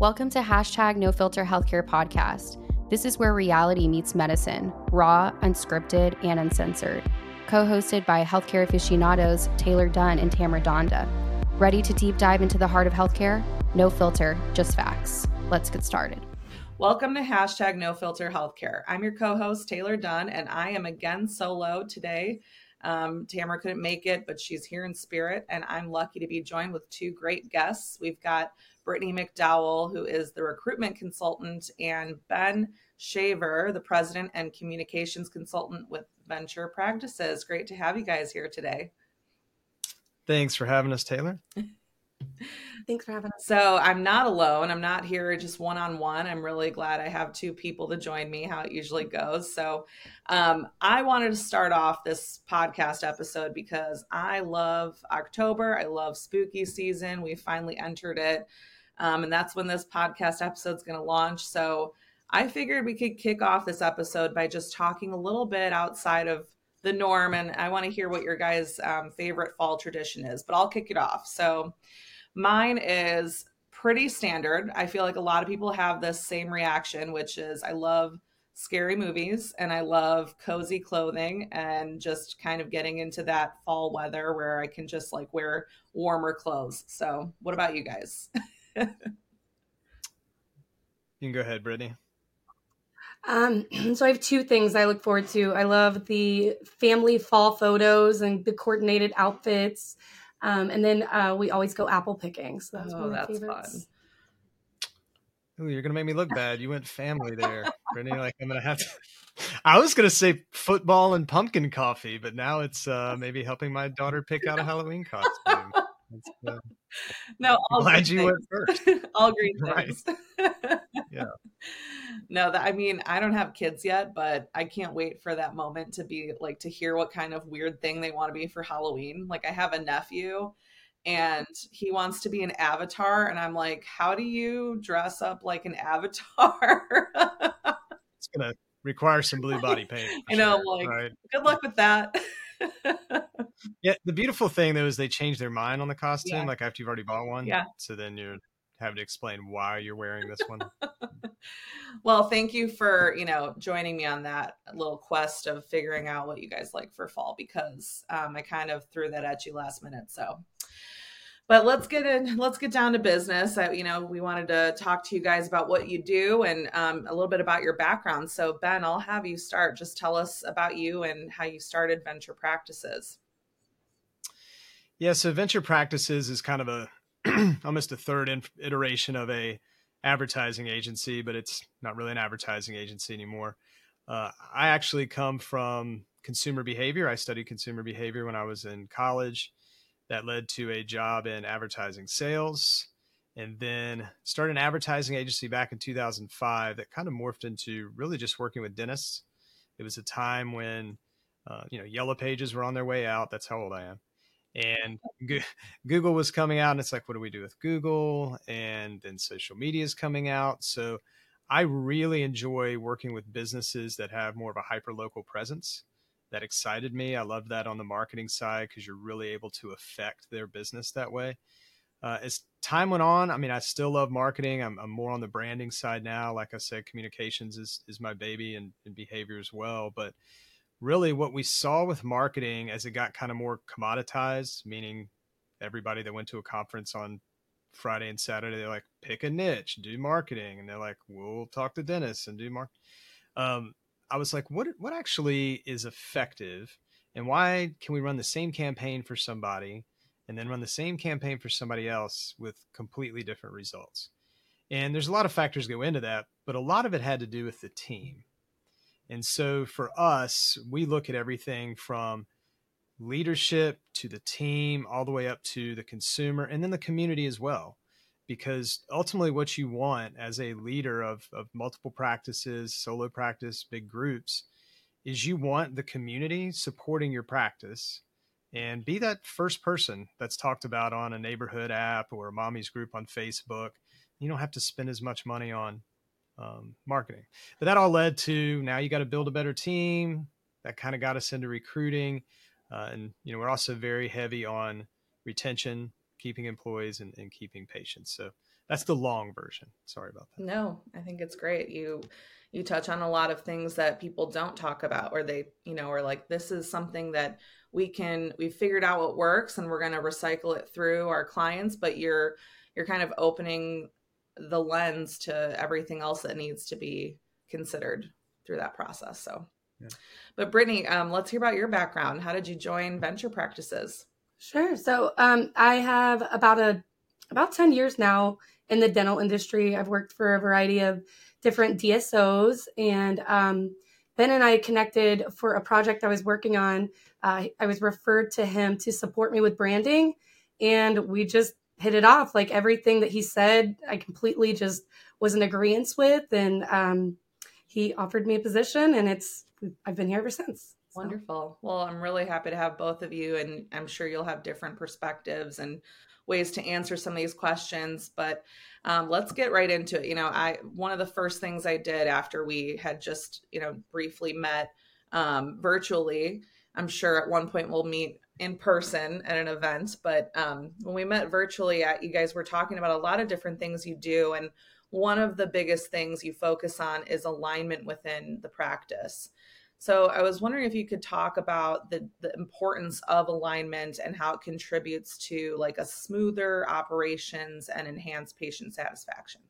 Welcome to hashtag No Filter Healthcare Podcast. This is where reality meets medicine, raw, unscripted, and uncensored. Co hosted by healthcare aficionados Taylor Dunn and Tamara Donda. Ready to deep dive into the heart of healthcare? No filter, just facts. Let's get started. Welcome to hashtag No Filter Healthcare. I'm your co host, Taylor Dunn, and I am again solo today. Um, Tamara couldn't make it, but she's here in spirit, and I'm lucky to be joined with two great guests. We've got Brittney McDowell, who is the recruitment consultant, and Ben Shaver, the president and communications consultant with Venture Practices. Great to have you guys here today. Thanks for having us, Taylor. Thanks for having us. So I'm not alone. I'm not here just one on one. I'm really glad I have two people to join me, how it usually goes. So um, I wanted to start off this podcast episode because I love October. I love spooky season. We finally entered it. Um, and that's when this podcast episode is going to launch. So I figured we could kick off this episode by just talking a little bit outside of the norm. And I want to hear what your guys' um, favorite fall tradition is, but I'll kick it off. So mine is pretty standard. I feel like a lot of people have this same reaction, which is I love scary movies and I love cozy clothing and just kind of getting into that fall weather where I can just like wear warmer clothes. So, what about you guys? you can go ahead, Brittney. Um, so I have two things I look forward to. I love the family fall photos and the coordinated outfits. Um, and then uh, we always go apple picking. So that's oh, one of my that's favorites. Fun. Ooh, you're gonna make me look bad. You went family there, Brittney. Like I'm gonna have to. I was gonna say football and pumpkin coffee, but now it's uh, maybe helping my daughter pick out a Halloween costume. No, all glad you went first. all green things. Right. yeah. No, that I mean, I don't have kids yet, but I can't wait for that moment to be like to hear what kind of weird thing they want to be for Halloween. Like I have a nephew and he wants to be an avatar and I'm like, "How do you dress up like an avatar?" it's going to require some blue body paint. You know, sure, like right? good luck with that yeah, the beautiful thing though is they change their mind on the costume, yeah. like after you've already bought one. Yeah. So then you're having to explain why you're wearing this one. well, thank you for, you know, joining me on that little quest of figuring out what you guys like for fall because um, I kind of threw that at you last minute. So but let's get in let's get down to business I, you know we wanted to talk to you guys about what you do and um, a little bit about your background so ben i'll have you start just tell us about you and how you started venture practices yeah so venture practices is kind of a almost a third iteration of a advertising agency but it's not really an advertising agency anymore. Uh, i actually come from consumer behavior. I studied consumer behavior when i was in college. That led to a job in advertising sales and then started an advertising agency back in 2005 that kind of morphed into really just working with dentists. It was a time when uh, you know yellow pages were on their way out. That's how old i am and google was coming out and it's like what do we do with google and then social media is coming out so i really enjoy working with businesses that have more of a hyper local presence that excited me. I love that on the marketing side because you're really able to affect their business that way. Uh, as time went on, I mean, I still love marketing. I'm, I'm, more on the branding side now. Like I said, communications is is my baby and, and behavior as well. But really, what we saw with marketing as it got kind of more commoditized, meaning everybody that went to a conference on Friday and Saturday, they're like, pick a niche, do marketing, and they're like, we'll talk to dentists and do mark. Um, I was like, what what actually is effective, and why can we run the same campaign for somebody and then run the same campaign for somebody else with completely different results? And there's a lot of factors go into that, but a lot of it had to do with the team. And so for us, we look at everything from leadership to the team, all the way up to the consumer, and then the community as well. Because ultimately what you want as a leader of, of multiple practices solo practice big groups is you want the community supporting your practice and be that first person that's talked about on a neighborhood app or a mommy's group on facebook. You don't have to spend as much money on um, marketing but that all led to now you got to build a better team that kind of got us into recruiting uh, and you know we're also very heavy on retention keeping employees and, and keeping patients. So that's the long version. Sorry about that. No, I think it's great. You you touch on a lot of things that people don't talk about or they, you know, are like this is something that we can we've figured out what works and we're going to recycle it through our clients, but you're you're kind of opening the lens to everything else that needs to be considered through that process. So yeah. But Brittney, um, let's hear about your background. How did you join venture practices? Sure. So um, I have about a about 10 years now in the dental industry. I've worked for a variety of different DSOs, and um, Ben and I connected for a project I was working on. Uh, I was referred to him to support me with branding, and we just hit it off. Like everything that he said, I completely just was in agreement with, and um, he offered me a position, and it's I've been here ever since. So. Wonderful. Well, I'm really happy to have both of you, and I'm sure you'll have different perspectives and ways to answer some of these questions. But um, let's get right into it. You know, I one of the first things I did after we had just you know briefly met um, virtually. I'm sure at one point we'll meet in person at an event, but um, when we met virtually, at, you guys were talking about a lot of different things you do, and one of the biggest things you focus on is alignment within the practice. So I was wondering if you could talk about the, the importance of alignment and how it contributes to like a smoother operations and enhanced patient satisfaction.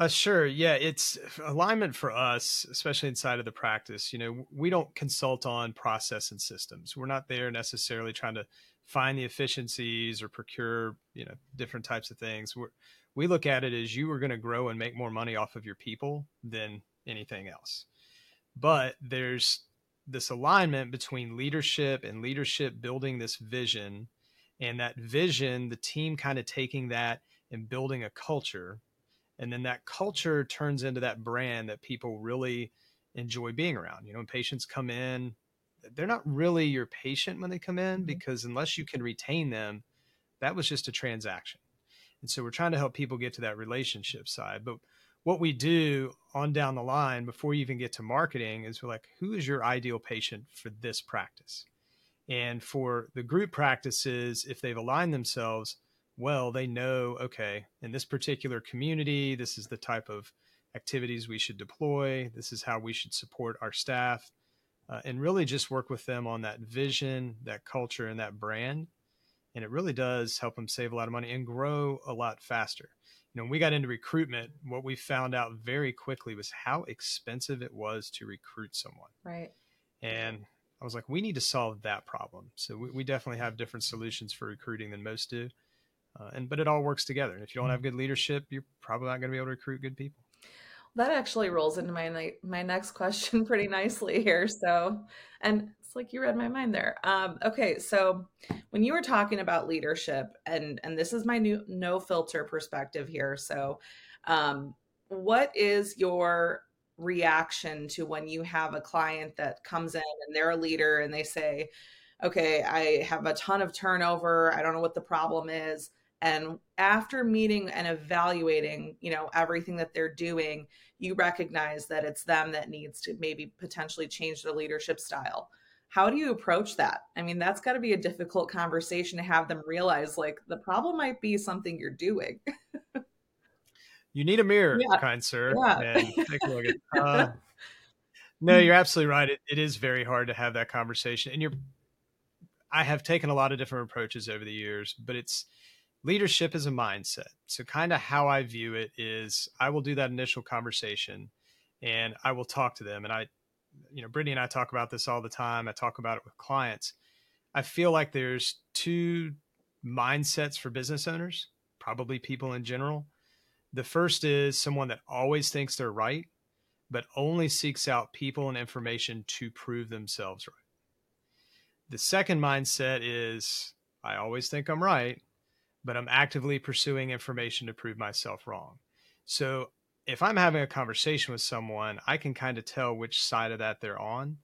Uh, sure. Yeah, it's alignment for us, especially inside of the practice. You know, we don't consult on process and systems. We're not there necessarily trying to find the efficiencies or procure, you know, different types of things. We're, we look at it as you are going to grow and make more money off of your people than anything else. But there's this alignment between leadership and leadership building this vision, and that vision, the team kind of taking that and building a culture. And then that culture turns into that brand that people really enjoy being around. You know, when patients come in, they're not really your patient when they come in mm-hmm. because unless you can retain them, that was just a transaction. And so we're trying to help people get to that relationship side. But what we do on down the line before you even get to marketing is we're like, who is your ideal patient for this practice? And for the group practices, if they've aligned themselves well, they know, okay, in this particular community, this is the type of activities we should deploy. This is how we should support our staff. Uh, and really just work with them on that vision, that culture, and that brand. And it really does help them save a lot of money and grow a lot faster you know, when we got into recruitment, what we found out very quickly was how expensive it was to recruit someone. Right. And I was like, we need to solve that problem. So we, we definitely have different solutions for recruiting than most do. Uh, and but it all works together. And if you don't have good leadership, you're probably not going to be able to recruit good people. That actually rolls into my my next question pretty nicely here. So, and it's like you read my mind there. Um, okay, so when you were talking about leadership, and and this is my new no filter perspective here. So, um, what is your reaction to when you have a client that comes in and they're a leader and they say, "Okay, I have a ton of turnover. I don't know what the problem is." And after meeting and evaluating, you know, everything that they're doing, you recognize that it's them that needs to maybe potentially change their leadership style how do you approach that? I mean, that's got to be a difficult conversation to have them realize like the problem might be something you're doing. you need a mirror, yeah. kind sir. Yeah. And take a look at. Uh, no, you're absolutely right. It, it is very hard to have that conversation, and you're. I have taken a lot of different approaches over the years, but it's leadership is a mindset. So, kind of how I view it is, I will do that initial conversation, and I will talk to them, and I you know, Brittney and I talk about this all the time. I talk about it with clients. I feel like there's two mindsets for business owners, probably people in general. The first is someone that always thinks they're right, but only seeks out people and information to prove themselves right. The second mindset is I always think I'm right, but I'm actively pursuing information to prove myself wrong. So if I'm having a conversation with someone, I can kind of tell which side of that they're on.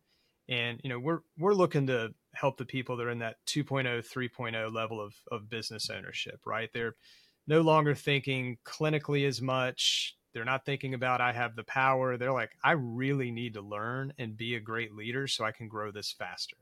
And you know, we're we're looking to help the people that are in that 2.0, 3.0 level of of business ownership, right? They're no longer thinking clinically as much. They're not thinking about I have the power. They're like, I really need to learn and be a great leader so I can grow this faster.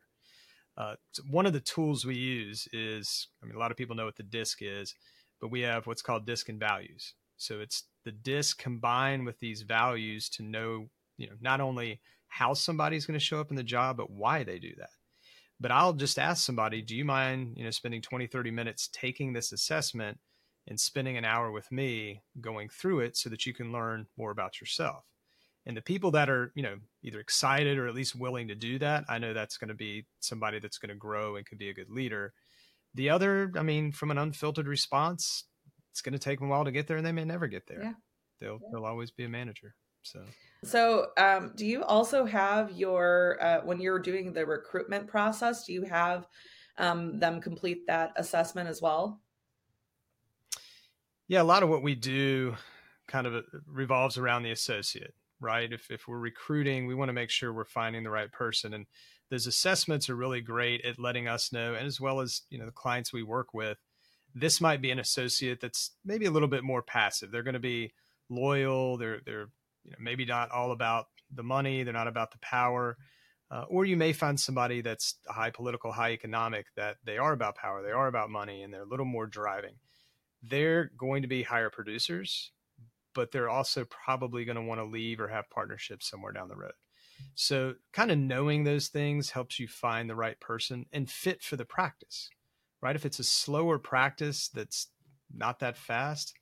Uh, so one of the tools we use is, I mean, a lot of people know what the disc is, but we have what's called disc and values. So it's the disc combined with these values to know, you know, not only how somebody's going to show up in the job, but why they do that. But I'll just ask somebody, do you mind, you know, spending 20, 30 minutes taking this assessment and spending an hour with me going through it so that you can learn more about yourself? And the people that are, you know, either excited or at least willing to do that, I know that's going to be somebody that's going to grow and could be a good leader. The other, I mean, from an unfiltered response, it's going to take them a while to get there and they may never get there. Yeah. They'll, yeah. they'll always be a manager. So, so um, do you also have your, uh, when you're doing the recruitment process, do you have um, them complete that assessment as well? Yeah, a lot of what we do kind of uh, revolves around the associate right? If, if we're recruiting, we want to make sure we're finding the right person. And those assessments are really great at letting us know, and as well as, you know, the clients we work with, this might be an associate that's maybe a little bit more passive. They're going to be loyal. They're, they're, you know, maybe not all about the money. They're not about the power. Uh, or you may find somebody that's high political, high economic, that they are about power, they are about money, and they're a little more driving. They're going to be higher producers but they're also probably going to want to leave or have partnerships somewhere down the road. So, kind of knowing those things helps you find the right person and fit for the practice, right? If it's a slower practice that's not that fast,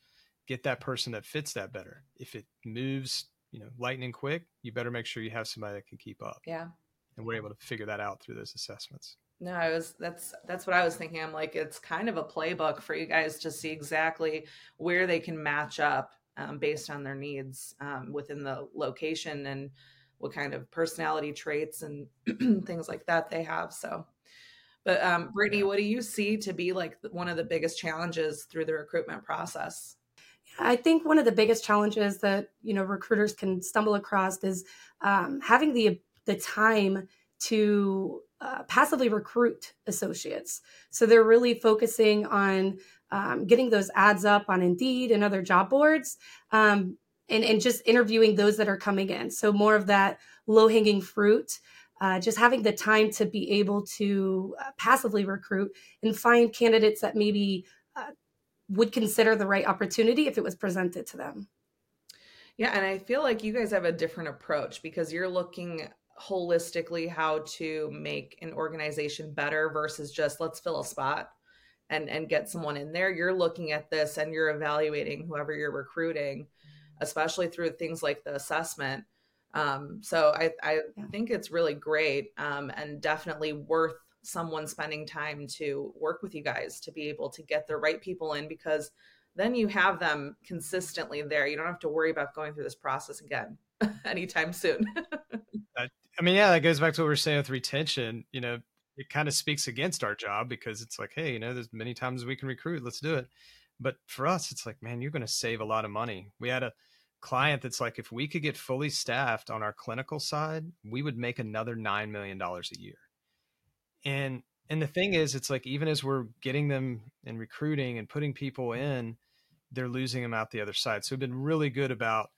get that person that fits that better. If it moves, you know, lightning quick, you better make sure you have somebody that can keep up. Yeah. And we're able to figure that out through those assessments. No, I was that's that's what I was thinking. I'm like, it's kind of a playbook for you guys to see exactly where they can match up um, based on their needs um, within the location and what kind of personality traits and things like that they have. So, but um, Brittney, what do you see to be like one of the biggest challenges through the recruitment process? I think one of the biggest challenges that you know recruiters can stumble across is um, having the the time to uh, passively recruit associates. So they're really focusing on um, getting those ads up on Indeed and other job boards, um, and, and just interviewing those that are coming in. So more of that low hanging fruit. Uh, just having the time to be able to uh, passively recruit and find candidates that maybe uh, would consider the right opportunity if it was presented to them. Yeah, and I feel like you guys have a different approach because you're looking holistically how to make an organization better versus just let's fill a spot and and get someone in there you're looking at this and you're evaluating whoever you're recruiting especially through things like the assessment um, so i i yeah. think it's really great um, and definitely worth someone spending time to work with you guys to be able to get the right people in because then you have them consistently there you don't have to worry about going through this process again anytime soon I mean, yeah, that goes back to what we are saying with retention. You know, it kind of speaks against our job because it's like, hey, you know, there's many times we can recruit, let's do it. But for us, it's like, man, you're going to save a lot of money. We had a client that's like, if we could get fully staffed on our clinical side, we would make another $9 million a year. And, and the thing is, it's like, even as we're getting them and recruiting and putting people in, they're losing them out the other side. So we've been really good about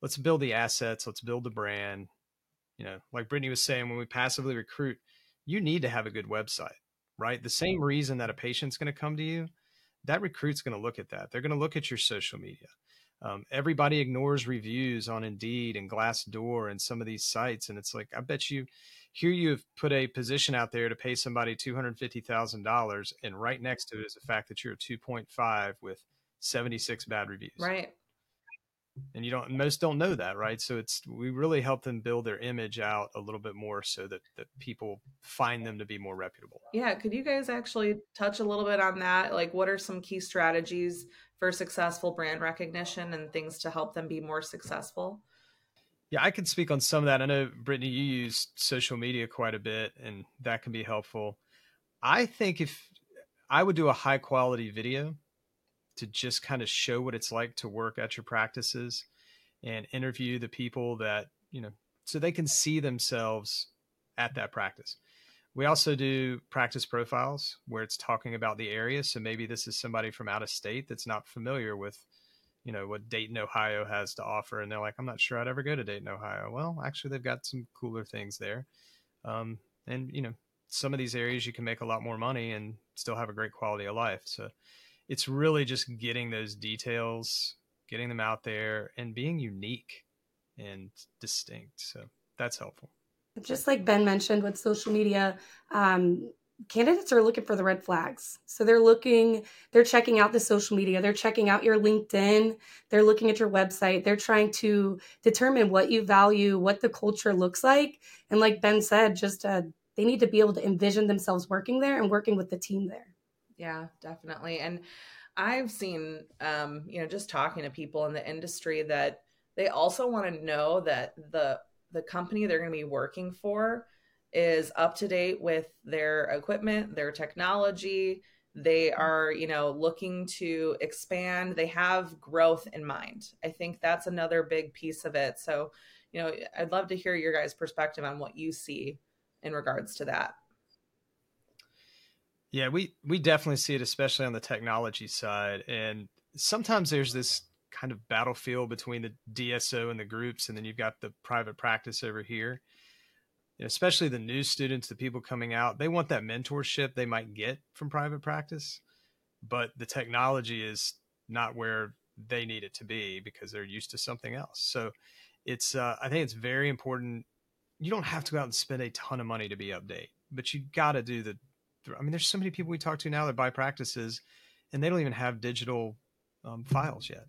let's build the assets, let's build the brand. You know, like Brittney was saying, when we passively recruit, you need to have a good website, right? The same reason that a patient's going to come to you, that recruit's going to look at that. They're going to look at your social media. Um, everybody ignores reviews on Indeed and Glassdoor and some of these sites, and it's like I bet you here you've put a position out there to pay somebody two hundred fifty thousand dollars, and right next to it is the fact that you're a two point five with seventy six bad reviews. Right and you don't most don't know that right? So it's we really help them build their image out a little bit more so that that people find them to be more reputable. Yeah could you guys actually touch a little bit on that? Like what are some key strategies for successful brand recognition and things to help them be more successful? Yeah i can speak on some of that. I know brittney you use social media quite a bit and that can be helpful. I think if i would do a high quality video to just kind of show what it's like to work at your practices and interview the people that, you know, so they can see themselves at that practice. We also do practice profiles where it's talking about the area. So maybe this is somebody from out of state that's not familiar with, you know, what Dayton, Ohio has to offer. And they're like, I'm not sure I'd ever go to Dayton, Ohio. Well, actually, they've got some cooler things there. Um, and, you know, some of these areas you can make a lot more money and still have a great quality of life. So it's really just getting those details, getting them out there, and being unique and distinct. So that's helpful. Just like Ben mentioned with social media, um, candidates are looking for the red flags. So they're looking, they're checking out the social media, they're checking out your LinkedIn, they're looking at your website, they're trying to determine what you value, what the culture looks like. And like Ben said, just uh, they need to be able to envision themselves working there and working with the team there. Yeah, definitely. And I've seen, um, you know, just talking to people in the industry that they also want to know that the the company they're going to be working for is up to date with their equipment, their technology. They are, you know, looking to expand. They have growth in mind. I think that's another big piece of it. So, you know, I'd love to hear your guys' perspective on what you see in regards to that. Yeah, we we definitely see it, especially on the technology side. And sometimes there's this kind of battlefield between the DSO and the groups, and then you've got the private practice over here. especially the new students, the people coming out, they want that mentorship they might get from private practice, but the technology is not where they need it to be because they're used to something else. So it's uh, I think it's very important. You don't have to go out and spend a ton of money to be update, but you got to do the I mean, there's so many people we talk to now that buy practices, and they don't even have digital um, files yet.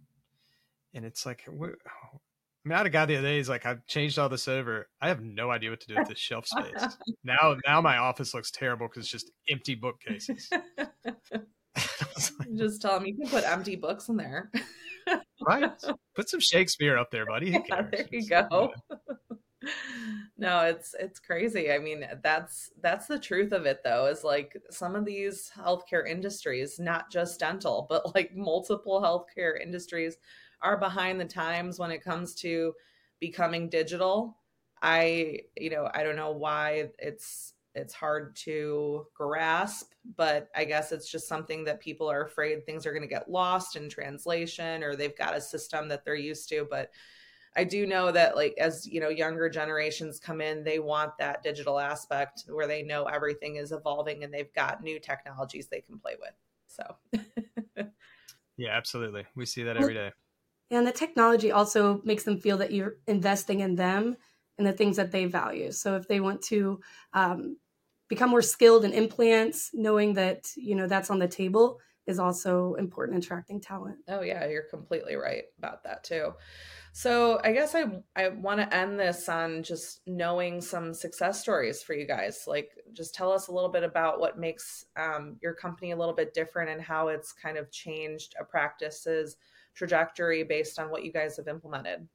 And it's like, I mean, I had a guy the other day. He's like, I've changed all this over. I have no idea what to do with this shelf space. now, now my office looks terrible because it's just empty bookcases. like, just tell him you can put empty books in there. right. Put some Shakespeare up there, buddy. Yeah, there you go no it's it's crazy. I mean that's that's the truth of it though is like some of these healthcare industries not just dental but like multiple healthcare industries are behind the times when it comes to becoming digital. I you know i don't know why it's it's hard to grasp but i guess it's just something that people are afraid things are going to get lost in translation or they've got a system that they're used to but I do know that like as you know younger generations come in, they want that digital aspect where they know everything is evolving and they've got new technologies they can play with. So Yeah, absolutely. We see that every day. And the technology also makes them feel that you're investing in them and the things that they value. So if they want to um, become more skilled in implants, knowing that you know that's on the table is also important in attracting talent. Oh yeah, you're completely right about that too. So I guess I I want to end this on just knowing some success stories for you guys. Like, just tell us a little bit about what makes um, your company a little bit different and how it's kind of changed a practice's trajectory based on what you guys have implemented.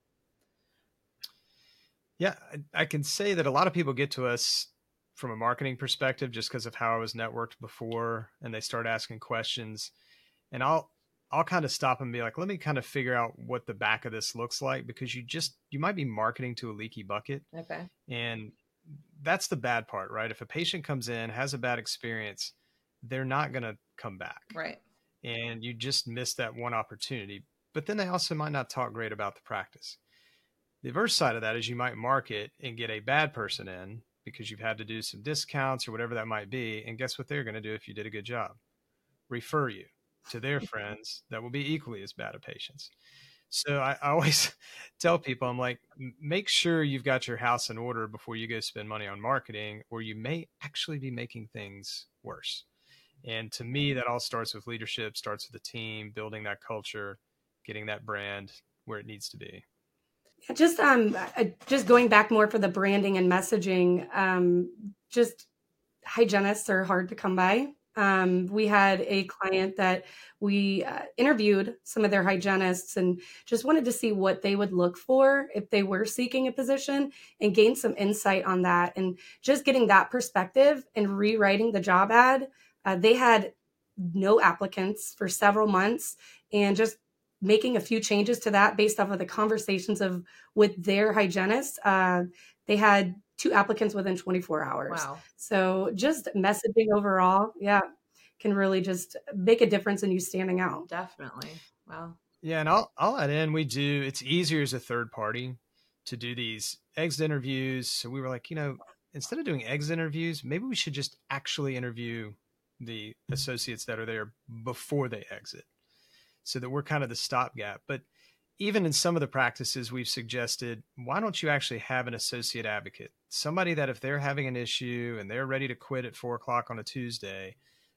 Yeah, I, I can say that a lot of people get to us from a marketing perspective just because of how I was networked before, and they start asking questions, and I'll I'll kind of stop and be like, let me kind of figure out what the back of this looks like because you just you might be marketing to a leaky bucket. Okay. And that's the bad part, right? If a patient comes in, has a bad experience, they're not going to come back. Right. And you just miss that one opportunity. But then they also might not talk great about the practice. The reverse side of that is you might market and get a bad person in because you've had to do some discounts or whatever that might be. And guess what they're going to do if you did a good job? Refer you to their friends that will be equally as bad of patients. So I, I always tell people, I'm like, make sure you've got your house in order before you go spend money on marketing, or you may actually be making things worse. And to me, that all starts with leadership, starts with the team, building that culture, getting that brand where it needs to be. Yeah, just um, just going back more for the branding and messaging. Um, just hygienists are hard to come by. Um, we had a client that we uh, interviewed some of their hygienists and just wanted to see what they would look for if they were seeking a position and gain some insight on that. And just getting that perspective and rewriting the job ad, uh, they had no applicants for several months and just making a few changes to that based off of the conversations of with their hygienist. Uh, they had two applicants within 24 hours. Wow. So just messaging overall, yeah, can really just make a difference in you standing out. Definitely. Wow. Yeah, and I'll I'll add in we do it's easier as a third party to do these exit interviews. So we were like, you know, instead of doing exit interviews, maybe we should just actually interview the associates that are there before they exit so that we're kind of the stopgap. But even in some of the practices we've suggested, why don't you actually have an associate advocate? Somebody that if they're having an issue and they're ready to quit at four o'clock on a Tuesday,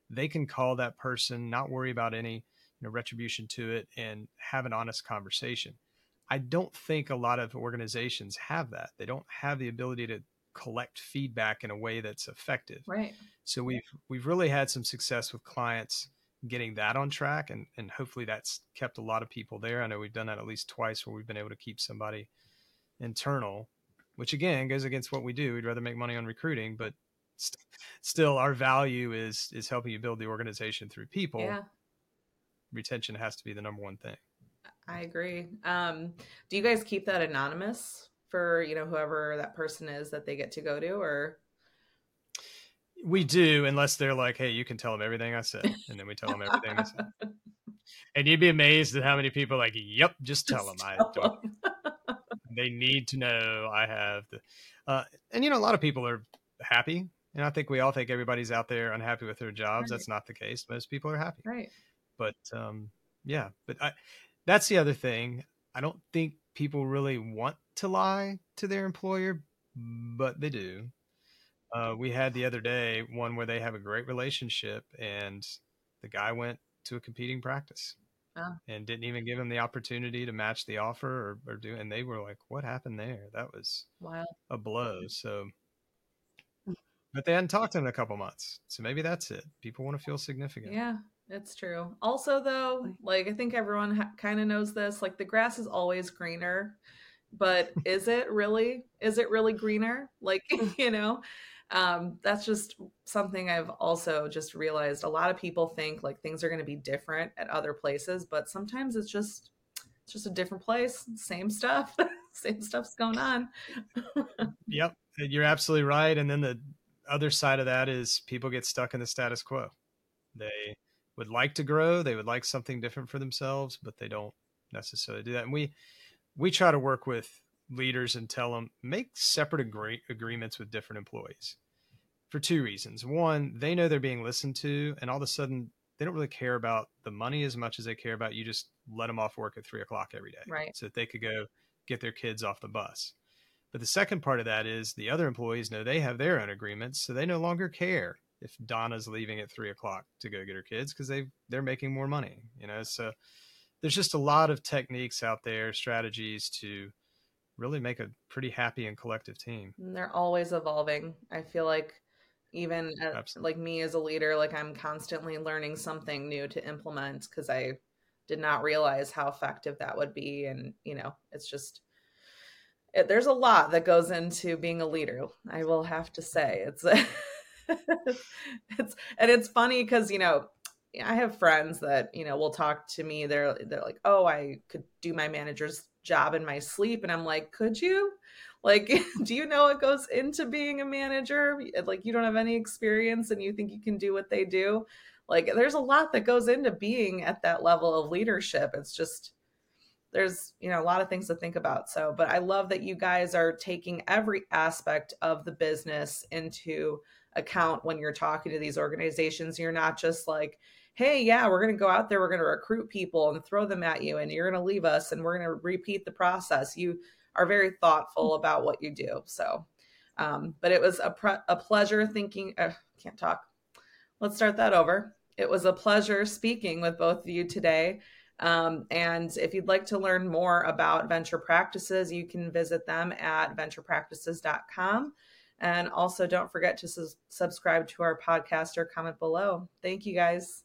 they can call that person, not worry about any you know, retribution to it, and have an honest conversation. I don't think a lot of organizations have that. They don't have the ability to collect feedback in a way that's effective. Right. So we've we've really had some success with clients getting that on track and and hopefully that's kept a lot of people there. I know we've done that at least twice where we've been able to keep somebody internal, which again goes against what we do. We'd rather make money on recruiting, but st- still our value is is helping you build the organization through people. Yeah. Retention has to be the number one thing. I agree. Um, do you guys keep that anonymous for, you know, whoever that person is that they get to go to or we do, unless they're like, "Hey, you can tell them everything I said," and then we tell them everything I said. And you'd be amazed at how many people are like, "Yep, just tell them I don't." they need to know I have the, uh, and you know, a lot of people are happy, and I think we all think everybody's out there unhappy with their jobs. Right. That's not the case. Most people are happy, right? But um, yeah, but I, that's the other thing. I don't think people really want to lie to their employer, but they do. Uh, we had the other day one where they have a great relationship, and the guy went to a competing practice oh. and didn't even give him the opportunity to match the offer or, or do. And they were like, "What happened there? That was Wild. a blow." So, but they hadn't talked in a couple months, so maybe that's it. People want to feel significant. Yeah, it's true. Also, though, like I think everyone ha- kind of knows this. Like the grass is always greener, but is it really? Is it really greener? Like you know um, that's just something I've also just realized. A lot of people think like things are going to be different at other places, but sometimes it's just it's just a different place, same stuff, same stuff's going on. yep, you're absolutely right. And then the other side of that is people get stuck in the status quo. They would like to grow, they would like something different for themselves, but they don't necessarily do that. And we we try to work with leaders and tell them make separate agree- agreements with different employees for two reasons. One, they know they're being listened to, and all of a sudden they don't really care about the money as much as they care about you just let them off work at three o'clock every day, right? So that they could go get their kids off the bus. But the second part of that is the other employees know they have their own agreements, so they no longer care if Donna's leaving at three o'clock to go get her kids because they they're making more money, you know. So there's just a lot of techniques out there, strategies to really make a pretty happy and collective team. And they're always evolving. I feel like even like me as a leader like i'm constantly learning something new to implement because i did not realize how effective that would be and you know it's just it, there's a lot that goes into being a leader i will have to say. It's it's and it's funny because you know i have friends that you know will talk to me they're they're like oh i could do my manager's job in my sleep and i'm like could you like, do you know what goes into being a manager? Like, you don't have any experience and you think you can do what they do. Like, there's a lot that goes into being at that level of leadership. It's just, there's, you know, a lot of things to think about. So, but I love that you guys are taking every aspect of the business into account when you're talking to these organizations. You're not just like, hey, yeah, we're going to go out there, we're going to recruit people and throw them at you, and you're going to leave us, and we're going to repeat the process. You are very thoughtful about what you do. So, um, but it was a, pre- a pleasure thinking, uh, can't talk. Let's start that over. It was a pleasure speaking with both of you today. Um, and if you'd like to learn more about venture practices, you can visit them at venturepractices.com. And also, don't forget to su- subscribe to our podcast or comment below. Thank you guys.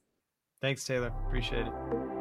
Thanks, Taylor. Appreciate it.